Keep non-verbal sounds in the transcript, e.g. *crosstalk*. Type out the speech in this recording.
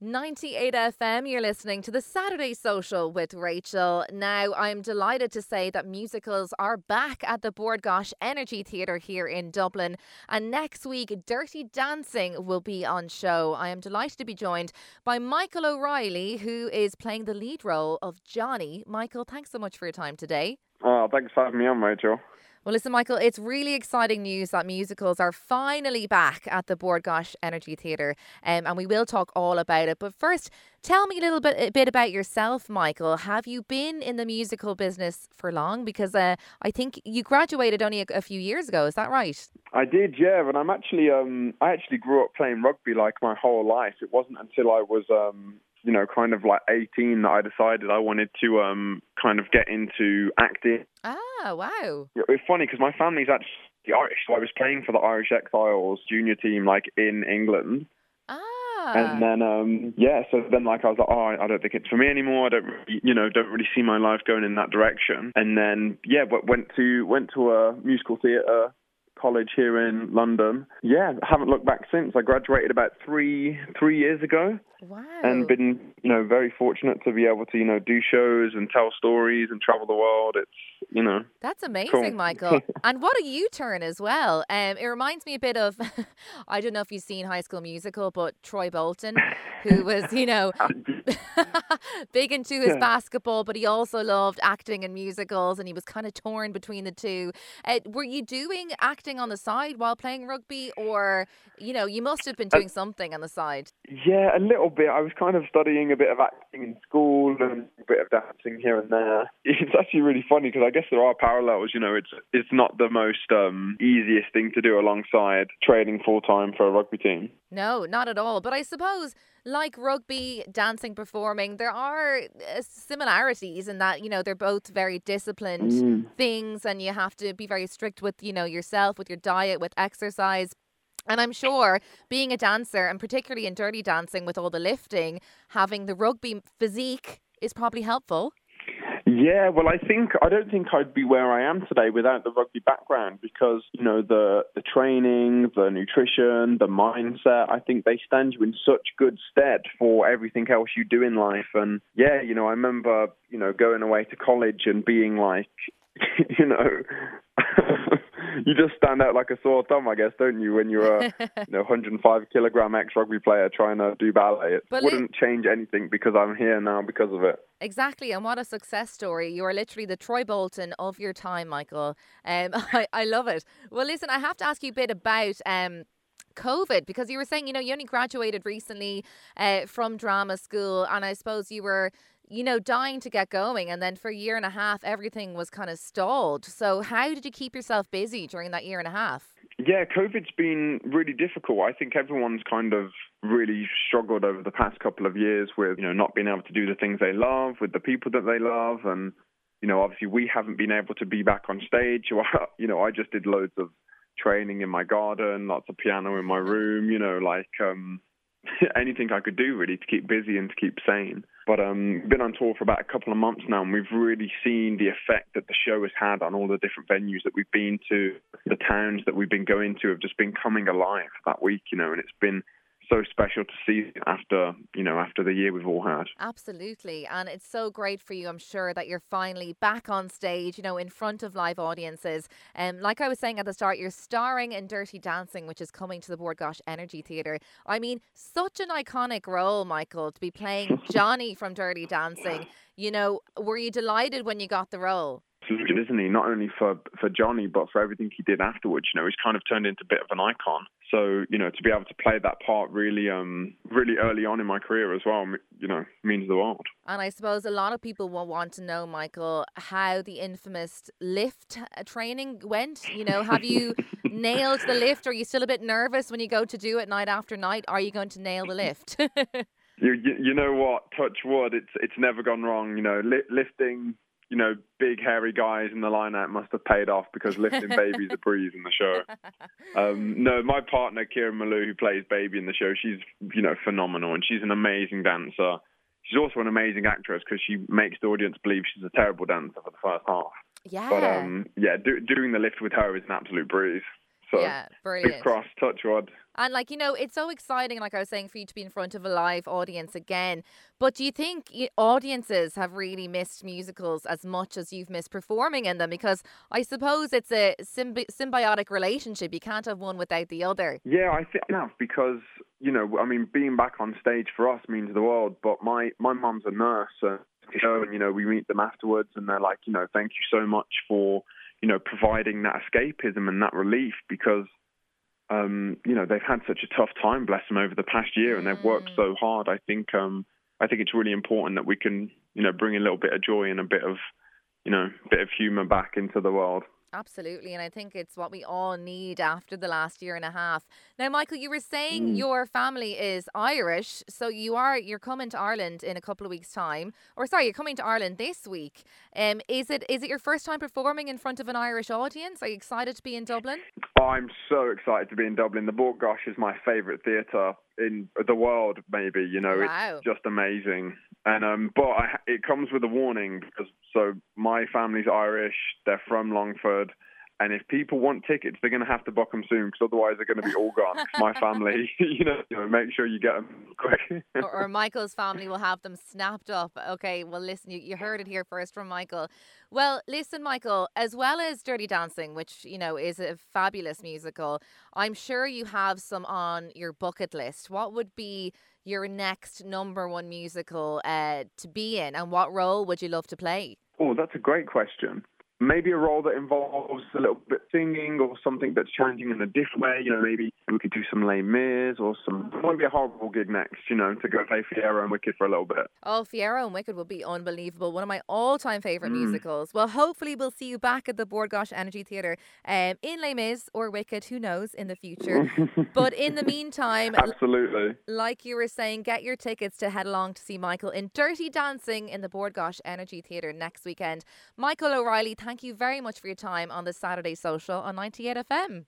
98 FM, you're listening to the Saturday Social with Rachel. Now, I'm delighted to say that musicals are back at the Bord Gáis Energy Theatre here in Dublin. And next week, Dirty Dancing will be on show. I am delighted to be joined by Michael O'Reilly, who is playing the lead role of Johnny. Michael, thanks so much for your time today. Oh, thanks for having me on, Rachel. Well, listen, Michael, it's really exciting news that musicals are finally back at the Bord Gáis Energy Theatre, um, and we will talk all about it. But first, tell me a little bit a bit about yourself, Michael. Have you been in the musical business for long? Because uh, I think you graduated only a, a, few years ago. Is that right? I did, yeah. And I'm actually, um, I actually grew up playing rugby like my whole life. It wasn't until I was um, you know, kind of like 18 that I decided I wanted to um, kind of get into acting. Ah, wow. It's funny because my family's actually Irish, so I was playing for the Irish Exiles junior team, like in England. Ah. And then, um, yeah, so then like I was like, oh, I don't think it's for me anymore. I don't, really, you know, don't really see my life going in that direction. And then, yeah, but went to went to a musical theatre college here in London. Yeah, haven't looked back since. I graduated about three three years ago. Wow. And been, you know, very fortunate to be able to, you know, do shows and tell stories and travel the world. It's, you know. That's amazing, cool. Michael. *laughs* and what a U turn as well. Um, it reminds me a bit of, *laughs* I don't know if you've seen High School Musical, but Troy Bolton, who was, you know, *laughs* big into his yeah. basketball, but he also loved acting and musicals, and he was kind of torn between the two. Uh, were you doing acting on the side while playing rugby, or, you know, you must have been uh, doing uh, something on the side? Yeah, a little bit. I was kind of studying a bit of acting in school and bit of dancing here and there. *laughs* It's actually really funny because I guess there are parallels. You know, it's it's not the most um, easiest thing to do alongside training full time for a rugby team. No, not at all. But I suppose like rugby, dancing, performing, there are uh, similarities in that, you know, they're both very disciplined mm. things and you have to be very strict with, you know, yourself, with your diet, with exercise. And I'm sure being a dancer, and particularly in dirty dancing with all the lifting, having the rugby physique is probably helpful. Yeah, well, I think I don't think I'd be where I am today without the rugby background because you know the the training, the nutrition, the mindset. I think they stand you in such good stead for everything else you do in life. And yeah, you know, I remember you know going away to college and being like, *laughs* you know. *laughs* you just stand out like a sore thumb, I guess, don't you? When you're a *laughs* you know 105 kilogram ex rugby player trying to do ballet, it but wouldn't change anything because I'm here now because of it. Exactly, and what a success story! You are literally the Troy Bolton of your time, Michael. Um, *laughs* I I love it. Well, listen, I have to ask you a bit about um. COVID because you were saying you know you only graduated recently uh, from drama school and I suppose you were you know, dying to get going. And then for a year and a half, everything was kind of stalled. So, how did you keep yourself busy during that year and a half? Yeah, COVID's been really difficult. I think everyone's kind of really struggled over the past couple of years with, you know, not being able to do the things they love with the people that they love. And, you know, obviously we haven't been able to be back on stage. *laughs* you know, I just did loads of training in my garden, lots of piano in my room, you know, like, um, *laughs* anything I could do really to keep busy and to keep sane. But um, been on tour for about a couple of months now, and we've really seen the effect that the show has had on all the different venues that we've been to, the towns that we've been going to have just been coming alive that week, you know, and it's been so special to see after you know after the year we've all had. Absolutely and it's so great for you i'm sure that you're finally back on stage you know in front of live audiences. And um, like i was saying at the start you're starring in dirty dancing which is coming to the Bord Gáis energy theatre. I mean such an iconic role michael to be playing *laughs* johnny from dirty dancing. You know were you delighted when you got the role isn't he? Not only for for Johnny, but for everything he did afterwards. You know, he's kind of turned into a bit of an icon. So you know, to be able to play that part really, um, really early on in my career as well, you know, means the world. And I suppose a lot of people will want to know, Michael, how the infamous lift uh, training went. You know, have you *laughs* nailed the lift? Are you still a bit nervous when you go to do it night after night? Are you going to nail the lift? *laughs* you, you, you know what? Touch wood. It's it's never gone wrong. You know, li- lifting you know, big hairy guys in the lineup must have paid off because lifting *laughs* baby's a breeze in the show. Um, no, my partner Kira Malou, who plays Baby in the show, she's you know phenomenal and she's an amazing dancer. She's also an amazing actress because she makes the audience believe she's a terrible dancer for the first half. Yeah. But um, yeah, do, doing the lift with her is an absolute breeze. So yeah, brilliant. Big cross, touch wood. And like, you know, it's so exciting, like I was saying, for you to be in front of a live audience again. But do you think audiences have really missed musicals as much as you've missed performing in them? Because I suppose it's a symbi- symbiotic relationship. You can't have one without the other. Yeah, I think enough because you know, I mean, being back on stage for us means the world. But my my mum's a nurse, uh, and you know, we meet them afterwards, and they're like, you know, thank you so much for you know providing that escapism and that relief because um, you know they've had such a tough time, bless them, over the past year, and they've worked mm. so hard. I think um, I think it's really important that we can you know bring a little bit of joy and a bit of you know bit of humour back into the world. Absolutely. And I think it's what we all need after the last year and a half. Now, Michael, you were saying mm. your family is Irish. So you are, you're coming to Ireland in a couple of weeks' time. Or sorry, you're coming to Ireland this week. Um, is it is it your first time performing in front of an Irish audience? Are you excited to be in Dublin? I'm so excited to be in Dublin. The Bord Gáis is my favourite theatre in the world, maybe. You know, wow. it's just amazing. And um, but I, it comes with a warning because so my family's Irish. They're from Longford. And if people want tickets, they're going to have to book them soon because otherwise they're going to be all gone. my family, *laughs* you know, you know, make sure you get them quick. or, or, Michael's family will have them snapped up. Okay, well, listen, you, you heard it here first from Michael. Well, listen, Michael, as well as Dirty Dancing, which, you know, is a fabulous musical, I'm sure you have some on your bucket list. What would be your next number one musical uh, to be in, and what role would you love to play? Oh, that's a great question maybe a role that involves a little bit singing or something that's challenging in a different way. You know, maybe we could do some Les Mis or some. It won't be a horrible gig next, you know, to go play Fiyero and Wicked for a little bit. Oh, Fiyero and Wicked will be unbelievable. One of my all-time favorite mm. musicals. Well, hopefully we'll see you back at the Bord Gáis Energy Theatre um, in Les Mis or Wicked. Who knows in the future? *laughs* but in the meantime, absolutely, like you were saying, get your tickets to head along to see Michael in Dirty Dancing in the Bord Gáis Energy Theatre next weekend. Michael O'Reilly thank you very much for your time on the Saturday Social on 98 FM.